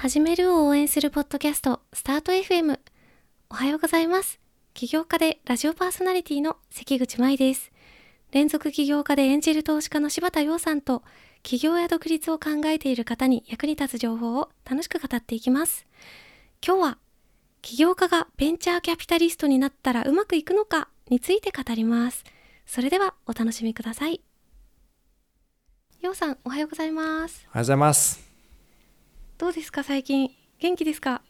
始めるを応援するポッドキャスト、スタート FM。おはようございます。起業家でラジオパーソナリティの関口舞です。連続起業家でエンジェル投資家の柴田洋さんと、起業や独立を考えている方に役に立つ情報を楽しく語っていきます。今日は、起業家がベンチャーキャピタリストになったらうまくいくのかについて語ります。それではお楽しみください。洋さん、おはようございます。おはようございます。どうですか最近？元気ですか？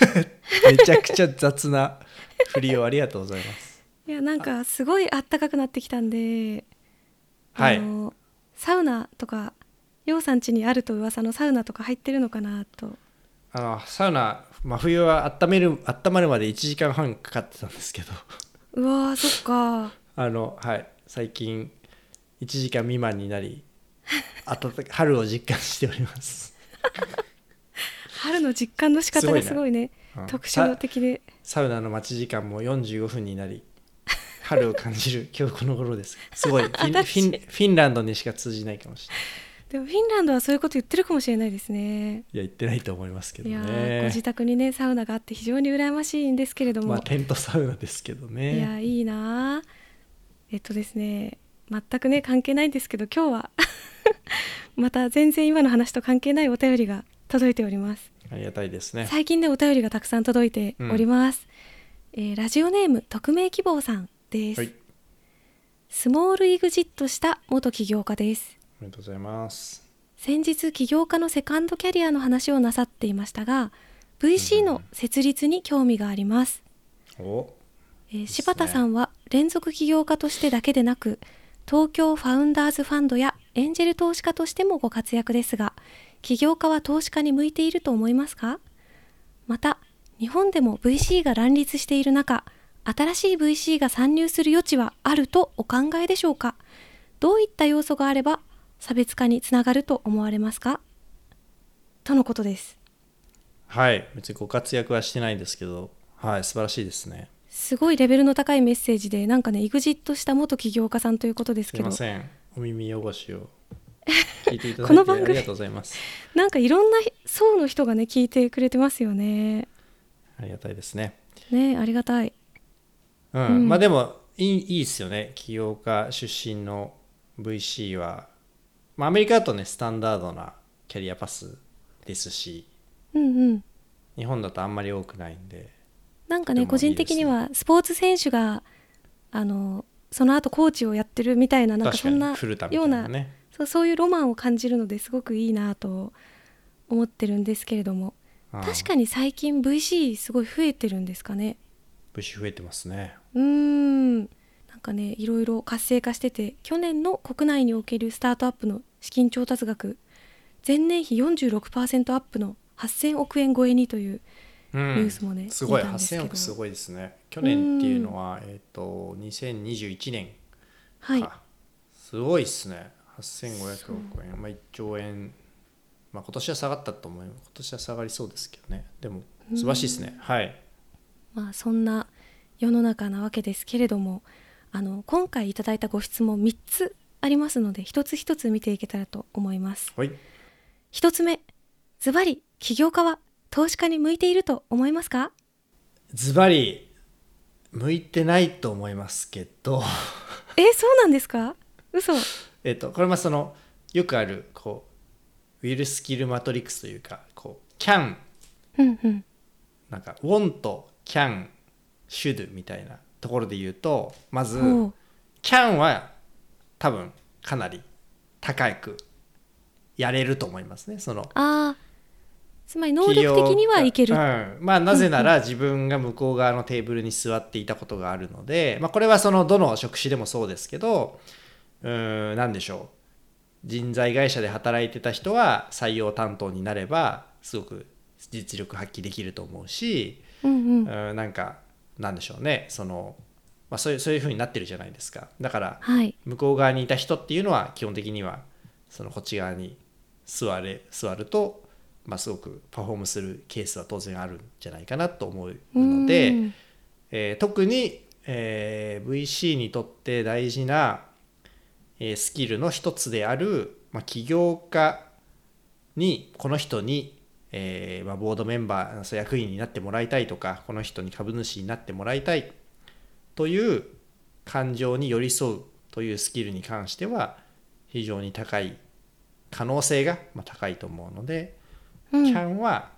めちゃくちゃ雑な振りをありがとうございます。いやなんかすごいあったかくなってきたんで、はい。あのサウナとかようさん家にあると噂のサウナとか入ってるのかなと。あのサウナ、真冬は温める温まるまで1時間半かかってたんですけど、うわーそっか。あのはい。最近1時間未満になり、暖か春を実感しております。春の実感の仕方がすごいね。うん。特徴的で。サウナの待ち時間も45分になり、春を感じる 今日この頃です。すごい。フィン フィンランドにしか通じないかもしれない。でもフィンランドはそういうこと言ってるかもしれないですね。いや言ってないと思いますけどいやーごね自。宅にねサウナがあって非常に羨ましいんですけれども、まあテントサウナですけどいね。やいいなー。えっとですね全くね関係ないんですけど今日はまた全然今の話と関係ないお便りが届いております。ありがたいですね。最近ねお便りがたくさん届いております、えーラジオネーム匿名希望さんです、はい。スモールイグジットした元起業家です。ありがとうございます。先日起業家のセカンドキャリアの話をなさっていましたが VC の設立に興味があります、お。えーね。柴田さんは連続起業家としてだけでなく東京ファウンダーズファンドやエンジェル投資家としてもご活躍ですが起業家は投資家に向いていると思いますか？また日本でも VC が乱立している中新しい VC が参入する余地はあるとお考えでしょうか？どういった要素があれば差別化につながると思われますか？とのことです。はい。別にご活躍はしてないですけどはい素晴らしいですね。すごいレベルの高いメッセージでなんかね EXIT した元起業家さんということですすけど。いませんお耳汚しを聞いていただ この番組いてありがとうございます。なんかいろんな層の人がね聞いてくれてますよね。ありがたいですね。ねありがたい。うん、うん。まあでもいいいいっすよね。起業家出身の VC は、まあ、アメリカだとねスタンダードなキャリアパスですし。うんうん。日本だとあんまり多くないんで。なんかねでも個人的にはスポーツ選手があのその後コーチをやってるみたいななんかそんなようなねそうそういうロマンを感じるのですごくいいなと思ってるんですけれども。うん確かに最近 VC すごい増えてるんですかね。VC 増えてますね。うーん。なんかねいろいろ活性化してて去年の国内におけるスタートアップの資金調達額前年比46%アップの8000億円超えにといううんニュースもねすごい見たんですけど。8000億すごいですね。去年っていうのは、えっ、と2021年はい。かすごいっすね。8500億円、まあ、1兆円、まあ、今年は下がったと思う今年は下がりそうですけどね。でも素晴らしいですね。はい。まあそんな世の中なわけですけれどもあの今回いただいたご質問3つありますので一つ一つ見ていけたらと思います。はい。一つ目ズバリ起業家は投資家に向いていると思いますか？ズバリ向いてないと思いますけど。えそうなんですか？嘘。えっとこれもそのよくあるこうウィルスキルマトリックスというかこう can うんうん。なんか want can should みたいなところで言うとまずほう。can は多分かなり高くやれると思いますね。そのああつまり能力的にはいける、うん、まあなぜなら自分が向こう側のテーブルに座っていたことがあるので、まあ、これはそのどの職種でもそうですけどうーん何でしょう。人材会社で働いてた人は採用担当になればすごく実力発揮できると思うし、うんうん。うん、なんかなんでしょうね。その、まあ、そういうそういう風になってるじゃないですか。だからはい。向こう側にいた人っていうのは基本的にはそのこっち側に座れ座ると、まあ、すごくパフォームするケースは当然あるんじゃないかなと思うので、うん。えー特に、えー VC にとって大事な、えースキルの一つである、まあ、起業家にこの人に、えーまあ、ボードメンバー役員になってもらいたいとかこの人に株主になってもらいたいという感情に寄り添うというスキルに関しては非常に高い可能性がまあ高いと思うので、うん can は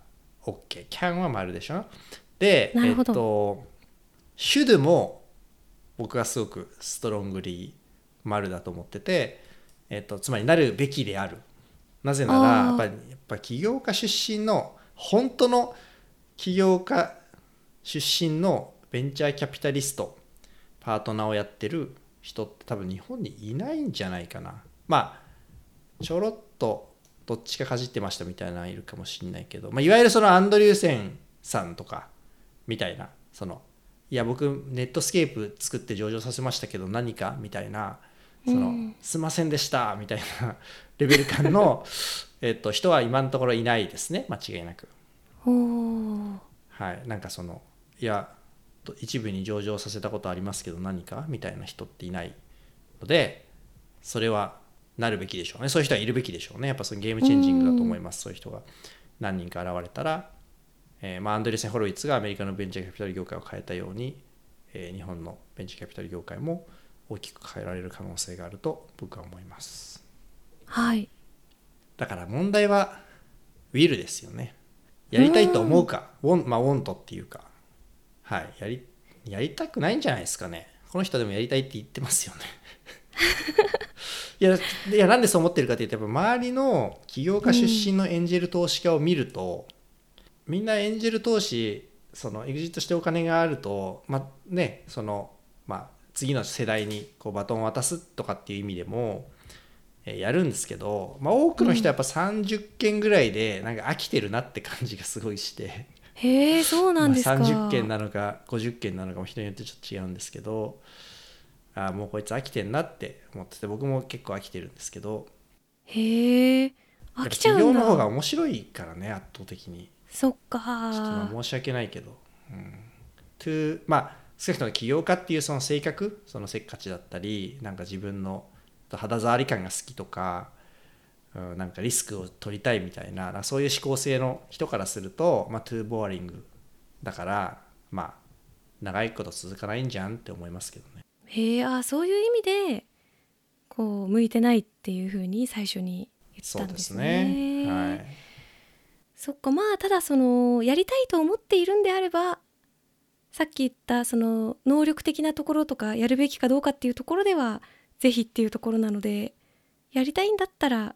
OK can は丸でしょ？でえっと should も僕はすごくストロングリー丸だと思ってて、えっと、つまりなるべきである。なぜならやっぱりやっぱ起業家出身の本当の起業家出身のベンチャーキャピタリストパートナーをやってる人って多分日本にいないんじゃないかな。まあちょろっとどっちかかじってましたみたいなのいるかもしれないけど、まあ、いわゆるそのアンドリューセンさんとかみたいなそのいや僕ネットスケープ作って上場させましたけど何か？みたいなその、すいませんでしたみたいな レベル感のえっと人は今のところいないですね間違いなく。はい。なんかそのいやと一部に上場させたことありますけど何か？みたいな人っていないのでそれはなるべきでしょうね。そういう人はいるべきでしょうね。やっぱそのゲームチェンジングだと思います。そういう人が何人か現れたら、えーまあ、アンドレセン・ホロイツがアメリカのベンチャーキャピタル業界を変えたように、えー日本のベンチャーキャピタル業界も大きく変えられる可能性があると僕は思います。はい。だから問題はウィルですよね。やりたいと思うかウォンまあウォントっていうか。はい。やりやりたくないんじゃないですかね。この人でもやりたいって言ってますよねいや いやなんでそう思ってるかっていうとやっぱ周りの起業家出身のエンジェル投資家を見ると、みんなエンジェル投資そのエグジットしてお金があるとまあねそのまあ次の世代にこうバトンを渡すとかっていう意味でもえーやるんですけど、まあ、多くの人はやっぱ30件ぐらいでなんか飽きてるなって感じがすごいして、へえそうなんですか、まあ、30件なのか50件なのかも人によってちょっと違うんですけどあーもうこいつ飽きてんなって思ってて僕も結構飽きてるんですけど。へえ飽きちゃうん企業の方がだ面白いからね圧倒的に。そっちょっと申し訳ないけど、うん、to まあ少なくとも起業家っていうその性格そのせっかちだったりなんか自分の肌触り感が好きとか、うん、なんかリスクを取りたいみたいなそういう思考性の人からすると、まあ、too boring だからまあ長いこと続かないんじゃんって思いますけどね。へえあそういう意味でこう向いてないっていうふうに最初に言ったんですそうですね。ね。はい。そっかまあただそのやりたいと思っているんであればさっき言ったその能力的なところとかやるべきかどうかっていうところではぜひっていうところなのでやりたいんだったら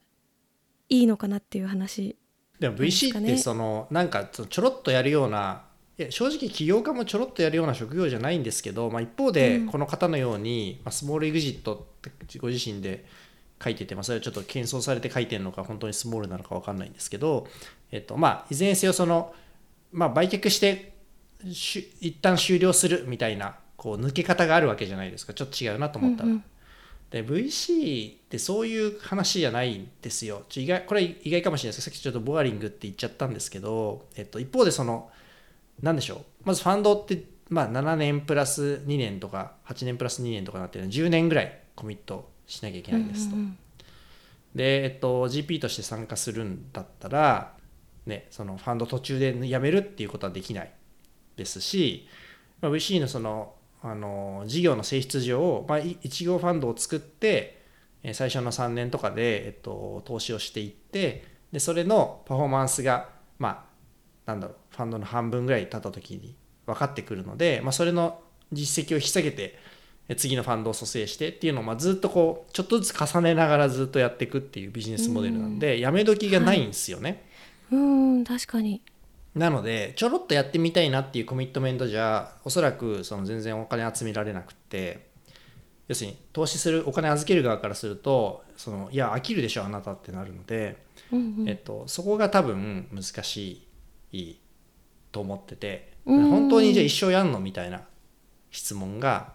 いいのかなっていう話でもなんです VC ってそのなんかちょろっとやるような正直起業家もちょろっとやるような職業じゃないんですけど、まあ、一方でうん。この方のように、まあ、スモールエグジットってご自身で書いてて、まあ、それはちょっと謙遜されて書いてるのか本当にスモールなのか分かんないんですけど、えっとまあ、いずれにせよその、まあ、売却してしゅ一旦終了するみたいなこう抜け方があるわけじゃないですか。ちょっと違うなと思ったら。うんうん。で VC ってそういう話じゃないんですよ。ちょ意外これ意外かもしれないです。けどさっきちょっとボアリングって言っちゃったんですけど、えっと、一方でその何でしょう？まずファンドって、まあ、7年プラス2年とか8年プラス2年とかなってるので10年ぐらいコミットしなきゃいけないですと。うんうんで、えっと、GP として参加するんだったら、ね、そのファンド途中で辞めるっていうことはできないですし、まあ、VC のそのあの事業の性質上、まあ、い1号ファンドを作ってえー最初の3年とかで、えっと、投資をしていってでそれのパフォーマンスがまあなんだろうファンドの半分ぐらい経った時に分かってくるので、まあ、それの実績を引き下げてえ次のファンドを蘇生してっていうのをまあずっとこうちょっとずつ重ねながらずっとやっていくっていうビジネスモデルなんで、やめ時がないんですよね。うん確かに。なのでちょろっとやってみたいなっていうコミットメントじゃおそらくその全然お金集められなくって要するに投資するお金預ける側からするとそのいや飽きるでしょあなたってなるので、うんうん。えっと、そこが多分難しいと思っててうん。本当にじゃあ一生やんのみたいな質問が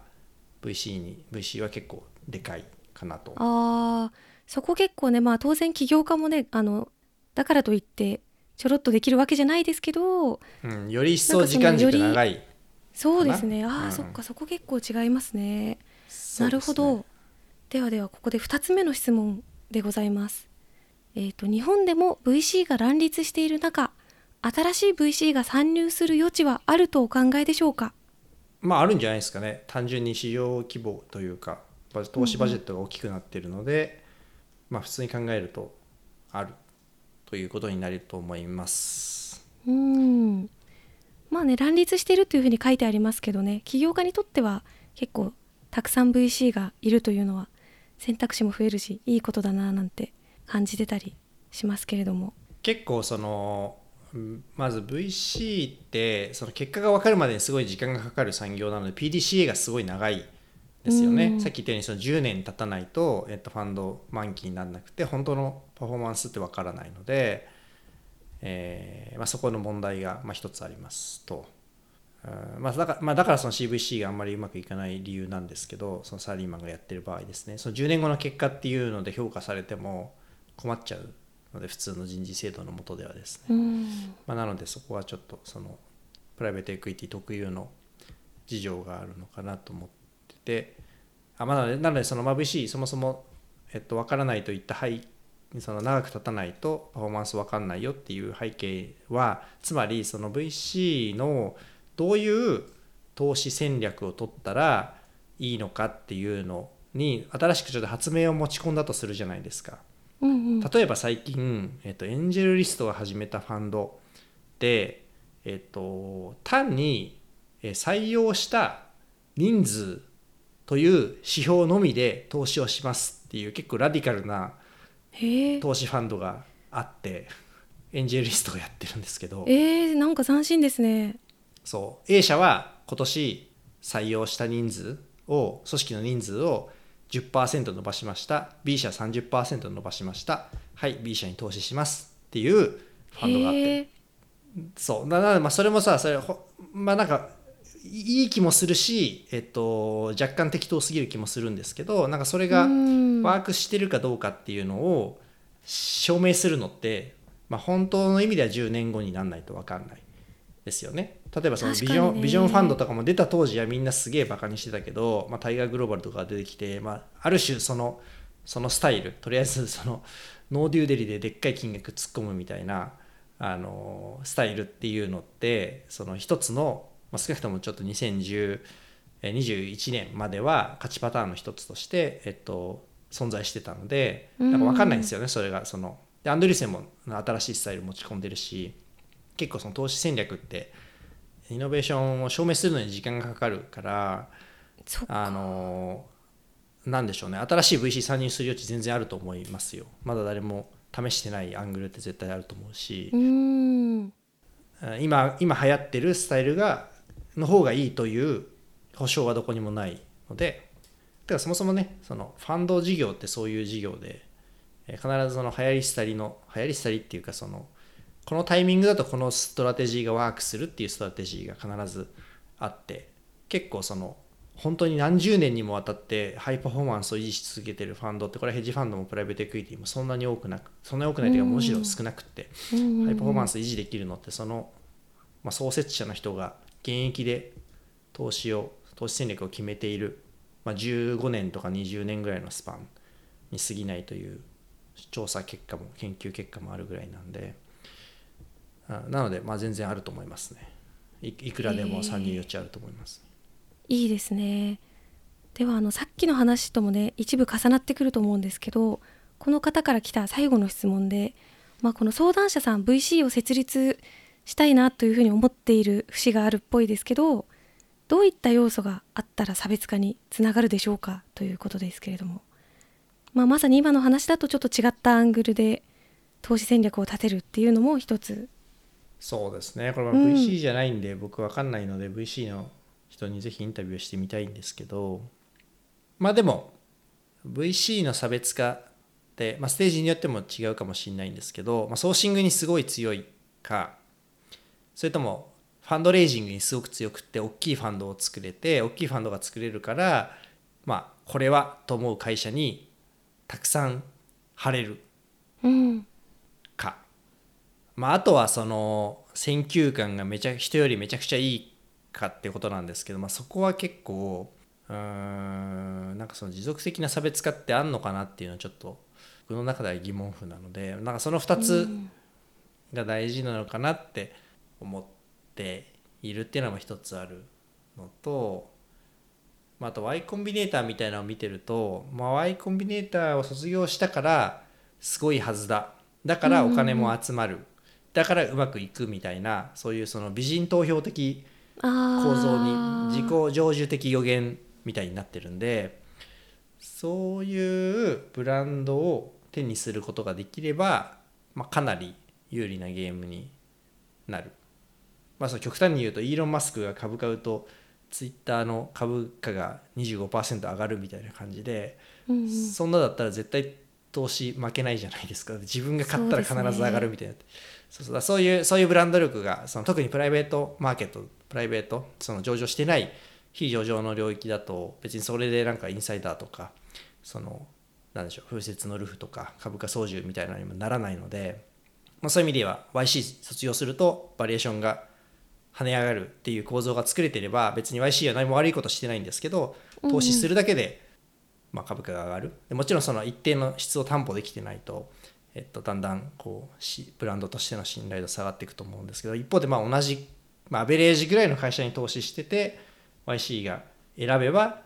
VC に VC は結構でかいかなと。あーそこ結構ねまあ当然起業家もねあのだからといってちょろっとできるわけじゃないですけどうん、より一層時間軸長い。そうですね。ああ、うん。そっかそこ結構違いますね。すね。なるほど。ではではここで2つ目の質問でございます。えっ、と日本でも VC が乱立している中新しい VC が参入する余地はあるとお考えでしょうか？まああるんじゃないですかね。単純に市場規模というか投資バジェットが大きくなっているので、まあ普通に考えるとあるということになると思います。うん。まあね乱立してるというふうに書いてありますけどね。起業家にとっては結構たくさん VC がいるというのは選択肢も増えるしいいことだななんて感じてたりしますけれども。結構そのうんまず VC ってその結果が分かるまでにすごい時間がかかる産業なので PDCA がすごい長いですよね、うん。さっき言ったようにその10年経たないと、えっと、ファンド満期にならなくて本当のパフォーマンスって分からないので、えーまあ、そこの問題がまあ一つありますと。うんまあ、だからまあだからその CVC があんまりうまくいかない理由なんですけどそのサラリーマンがやってる場合ですね。その10年後の結果っていうので評価されても困っちゃうので普通の人事制度の下ではですね、うん。まあ、なのでそこはちょっとそのプライベートエクイティ特有の事情があるのかなと思ってて。あ、まあ、なのでなのでその VC そもそも、えっと、分からないといった背その長く経たないとパフォーマンス分かんないよっていう背景はつまりその VC のどういう投資戦略を取ったらいいのかっていうのに新しくちょっと発明を持ち込んだとするじゃないですか。うんうん。例えば最近、えっと、エンジェルリストが始めたファンドで、えっと、単にえー採用した人数という指標のみで投資をしますっていう結構ラディカルな投資ファンドがあってエンジェルリストがやってるんですけど。えー、なんか斬新ですね。そう。A 社は今年採用した人数を組織の人数を10%伸ばしました。B 社30%伸ばしました。はい B 社に投資します。っていうファンドがあって。そう。ななのでまあそれもさそれほまあなんかいい気もするし、えっと、若干適当すぎる気もするんですけどなんかそれがうん。ワークしてるかどうかっていうのを証明するのって、まあ、本当の意味では10年後にならないと分かんないですよね。例えばそのビジョン、ビジョンファンドとかも出た当時はみんなすげえバカにしてたけど、まあ、タイガーグローバルとかが出てきて、まあ、ある種そのそのスタイルとりあえずそのノーデューデリででっかい金額突っ込むみたいなあのスタイルっていうのってその一つの、まあ、少なくともちょっと2010えー21年までは勝ちパターンの一つとして、えっと、存在してたのでうん。なんか分かんないんですよねそれが。そのでアンドリューセンも新しいスタイル持ち込んでるし結構その投資戦略ってイノベーションを証明するのに時間がかかるからあのなんでしょうね。新しい VC 参入する余地全然あると思いますよ。まだ誰も試してないアングルって絶対あると思うし。今今流行ってるスタイルがの方がいいという保証はどこにもないので。だからそもそもねそのファンド事業ってそういう事業でえー必ずその流行り廃りの流行り廃りっていうかそのこのタイミングだとこのストラテジーがワークするっていうストラテジーが必ずあって結構その本当に何十年にもわたってハイパフォーマンスを維持し続けてるファンドってこれヘッジファンドもプライベートエクイティもそんなに多くなくそんなに多くないというかむしろ少なくってハイパフォーマンス維持できるのってその、ま、創設者の人が現役で投資を投資戦略を決めている、ま、15年とか20年ぐらいのスパンに過ぎないという調査結果も研究結果もあるぐらいなんでなので、まあ、全然あると思いますね。いいくらでも参入余地あると思います、いいですね。ではあのさっきの話ともね一部重なってくると思うんですけどこの方から来た最後の質問で、まあ、この相談者さん VC を設立したいなというふうに思っている節があるっぽいですけどどういった要素があったら差別化につながるでしょうかということですけれども、まあ、まさに今の話だとちょっと違ったアングルで投資戦略を立てるっていうのも一つそうですね。これはうん。VC じゃないんで、僕わかんないので VC の人にぜひインタビューしてみたいんですけどまあでも VC の差別化って、まあ、ステージによっても違うかもしれないんですけど、まあ、ソーシングにすごい強いかそれともファンドレイジングにすごく強くって大きいファンドを作れて大きいファンドが作れるからまあこれはと思う会社にたくさん貼れる。うん。か、まあ、あとはその選球感がめちゃ人よりめちゃくちゃいいかってことなんですけど、まあ、そこは結構うーんなんかその持続的な差別化ってあんのかなっていうのはちょっと僕の中では疑問符なのでなんかその2つが大事なのかなって思っているっていうのも一つあるのと、まあ、あと Y コンビネーターみたいなのを見てると、まあ、Y コンビネーターを卒業したからすごいはずだ。だからお金も集まる、だからうまくいくみたいなそういうその美人投票的構造に自己成就的予言みたいになってるんでそういうブランドを手にすることができれば、まあ、かなり有利なゲームになる。まあ、その極端に言うとイーロン・マスクが株買うとツイッターの株価が25%上がるみたいな感じで、うんうん。そんなだったら絶対投資負けないじゃないですか。自分が買ったら必ず上がるみたいな。そう,、そうだそういう。そういうブランド力がその特にプライベートマーケットプライベートその上場してない非上場の領域だと別にそれでなんかインサイダーとかそのなんでしょう風雪のルフとか株価操縦みたいなのにもならないので、まあ、そういう意味では YC 卒業するとバリエーションが跳ね上がるっていう構造が作れてれば別に YC は何も悪いことしてないんですけど投資するだけで、まあ、株価が上がる。でもちろんその一定の質を担保できてないと、えっと、だんだんこうしブランドとしての信頼度下がっていくと思うんですけど一方でまあ同じ、まあ、アベレージぐらいの会社に投資してて YC が選べば、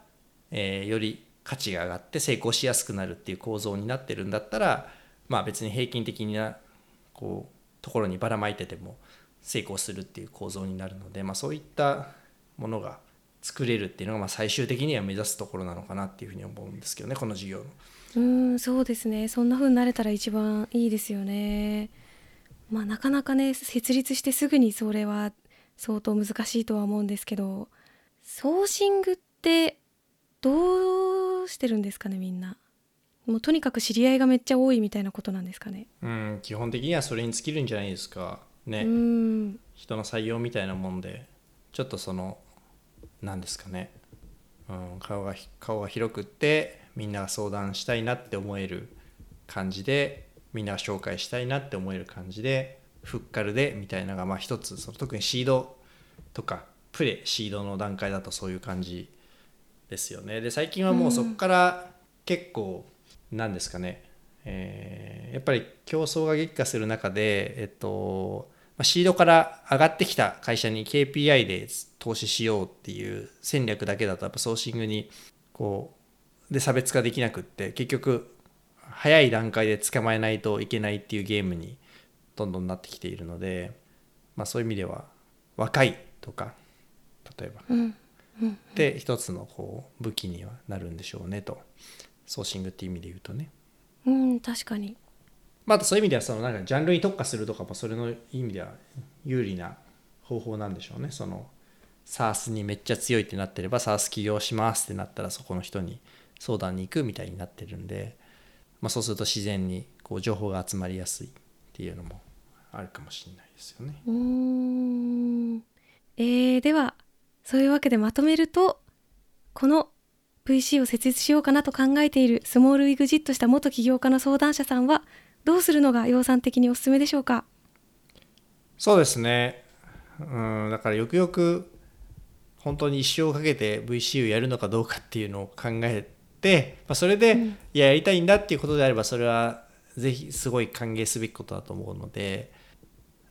えーより価値が上がって成功しやすくなるっていう構造になってるんだったらまあ別に平均的なこうところにばらまいてても成功するっていう構造になるので、まあ、そういったものが作れるっていうのがまあ最終的には目指すところなのかなっていうふうに思うんですけどねこの事業の。うんそうですね。そんな風になれたら一番いいですよね。まあなかなかね設立してすぐにそれは相当難しいとは思うんですけどソーシングってどうしてるんですかねみんな。もうとにかく知り合いがめっちゃ多いみたいなことなんですかね。うん基本的にはそれに尽きるんじゃないですか。ね、うん。人の採用みたいなもんでちょっとその何ですかね、うん、顔がひ顔が広くってみんなが相談したいなって思える感じでみんなが紹介したいなって思える感じでフッカルでみたいなのがまあ一つその特にシードとかプレシードの段階だとそういう感じですよね。で最近はもうそこから結構なんですかね、えーやっぱり競争が激化する中で、えっとまあ、シードから上がってきた会社に KPI で投資しようっていう戦略だけだとやっぱソーシングにこうで差別化できなくって結局早い段階で捕まえないといけないっていうゲームにどんどんなってきているので、まあ、そういう意味では若いとか例えばうんうんで一つのこう武器にはなるんでしょうねとソーシングっていう意味で言うとね。うん確かにまあ、そういう意味ではそのなんかジャンルに特化するとかもそれの意味では有利な方法なんでしょうね。その SARS にめっちゃ強いってなってれば SARS 起業しますってなったらそこの人に相談に行くみたいになってるんで、まあ、そうすると自然にこう情報が集まりやすいっていうのもあるかもしれないですよね。うーんえー、ではそういうわけでまとめるとこの VC を設立しようかなと考えているスモールイグジットした元起業家の相談者さんはどうするのが養蚕的におすすめでしょうか？そうですね。うん、だからよくよく本当に一生かけて VC をやるのかどうかっていうのを考えて、まあ、それで、うんいややりたいんだっていうことであればそれはぜひすごい歓迎すべきことだと思うので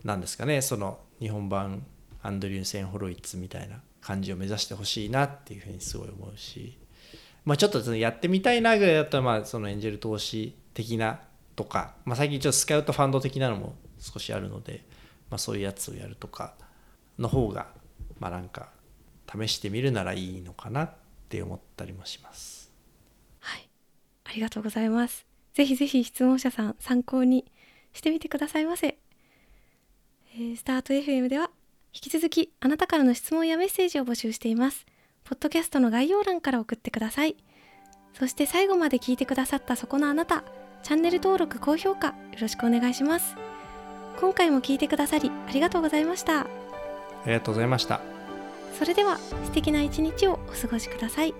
なんですかねその日本版アンドリューセン・ホロイッツみたいな感じを目指してほしいなっていうふうにすごい思うし、まあ、ちょっとそのやってみたいなぐらいだったらまあそのエンジェル投資的なとか、まあ、最近ちょっとスカウトファンド的なのも少しあるので、まあ、そういうやつをやるとかの方がまあなんか試してみるならいいのかなって思ったりもします。はいありがとうございます。ぜひぜひ質問者さん参考にしてみてくださいませ、えースタート FM では引き続きあなたからの質問やメッセージを募集しています。ポッドキャストの概要欄から送ってください。そして最後まで聞いてくださったそこのあなたチャンネル登録高評価よろしくお願いします。今回も聞いてくださりありがとうございました。ありがとうございました。それでは素敵な一日をお過ごしください